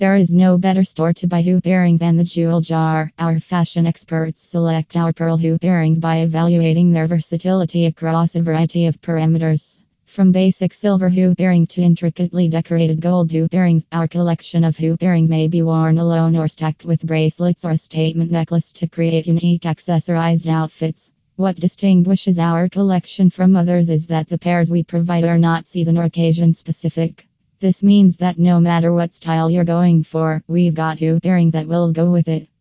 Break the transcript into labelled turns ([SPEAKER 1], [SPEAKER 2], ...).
[SPEAKER 1] There is no better store to buy hoop earrings than the Jewel Jar. Our fashion experts select our pearl hoop earrings by evaluating their versatility across a variety of parameters. From basic silver hoop earrings to intricately decorated gold hoop earrings, our collection of hoop earrings may be worn alone or stacked with bracelets or a statement necklace to create unique accessorized outfits. What distinguishes our collection from others is that the pairs we provide are not season or occasion specific. This means that no matter what style you're going for, we've got hoop earrings that will go with it.